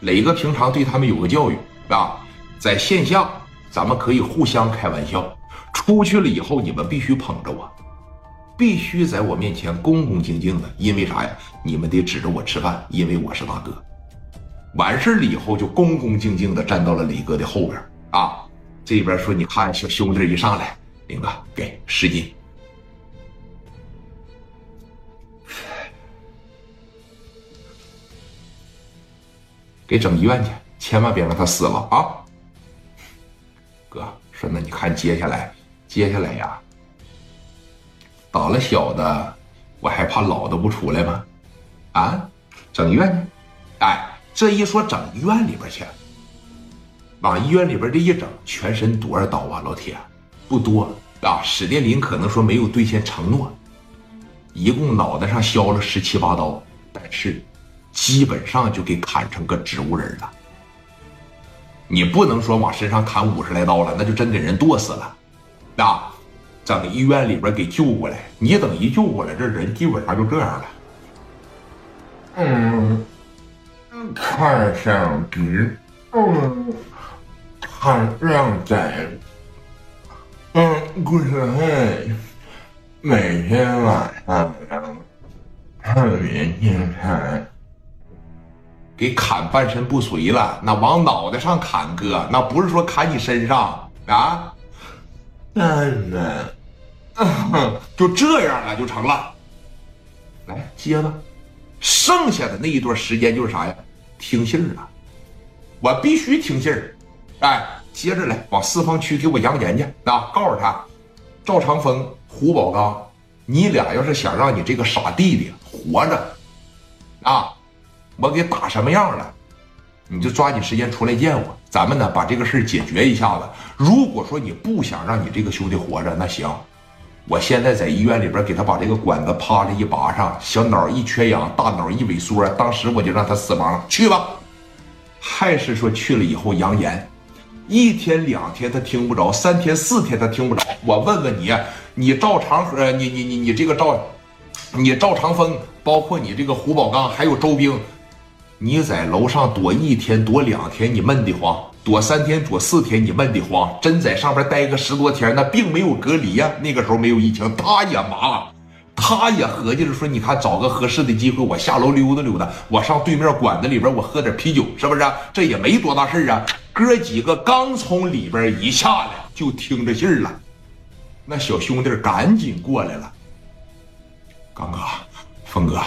磊哥平常对他们有个教育啊，在线下咱们可以互相开玩笑，出去了以后你们必须捧着我，必须在我面前恭恭敬敬的，因为啥呀？你们得指着我吃饭，因为我是大哥。完事了以后就恭恭敬敬的站到了磊哥的后边啊，这边说你看小兄弟一上来，林哥给十斤。给整医院去，千万别让他死了啊！哥说，那你看接下来，接下来呀，打了小的，我还怕老的不出来吗？啊，整医院去！哎，这一说整医院里边去，往医院里边这一整，全身多少刀啊？老铁，不多啊！史殿林可能说没有兑现承诺，一共脑袋上削了十七八刀，但是。基本上就给砍成个植物人了。你不能说往身上砍五十来刀了，那就真给人剁死了。啊，整医院里边给救过来，你等一救过来，这人基本上就这样了。嗯，看上去，嗯，看样在，嗯，不是，每天晚上特别精彩。给砍半身不遂了，那往脑袋上砍，哥，那不是说砍你身上啊？真的，就这样了就成了。来接吧，剩下的那一段时间就是啥呀？听信儿了，我必须听信儿。哎，接着来往四方区给我扬言去啊！告诉他，赵长风、胡宝刚，你俩要是想让你这个傻弟弟活着，啊！我给打什么样了，你就抓紧时间出来见我，咱们呢把这个事解决一下子。如果说你不想让你这个兄弟活着，那行，我现在在医院里边给他把这个管子啪的一拔上，小脑一缺氧，大脑一萎缩，当时我就让他死亡，去吧。还是说去了以后扬言，一天两天他听不着，三天四天他听不着。我问问你，你赵长河，你你你你这个赵，你赵长风，包括你这个胡宝刚，还有周兵。你在楼上躲一天躲两天，你闷得慌；躲三天躲四天，你闷得慌。真在上边待个十多天，那并没有隔离呀。那个时候没有疫情，他也麻，他也合计着说：“你看，找个合适的机会，我下楼溜达溜达，我上对面馆子里边，我喝点啤酒，是不是？这也没多大事啊。”哥几个刚从里边一下来，就听着信儿了。那小兄弟赶紧过来了。刚哥，峰哥，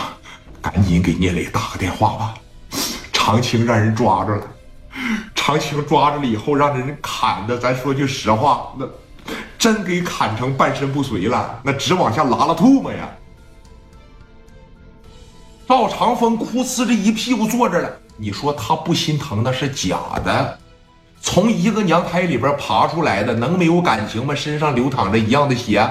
赶紧给聂磊打个电话吧。长青让人抓住了，长青抓住了以后，让人砍的。咱说句实话，那真给砍成半身不遂了，那直往下拉拉吐沫呀。赵长风哭呲着一屁股坐着了，你说他不心疼那是假的。从一个娘胎里边爬出来的，能没有感情吗？身上流淌着一样的血。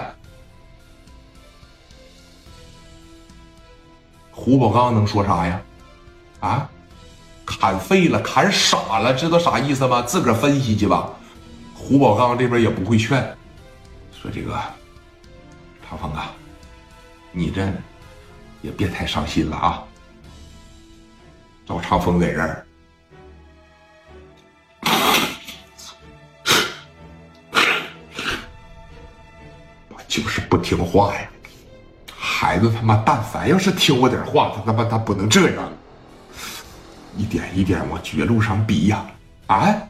胡宝刚能说啥呀？啊？砍废了，砍傻了，知道啥意思吗？自个儿分析去吧。胡宝刚这边也不会劝，说这个长风啊，你这也别太伤心了啊。赵长风在这儿，我就是不听话呀。孩子他妈，但凡要是听我点话，他他妈他不能这样。一点一点往绝路上逼呀！啊！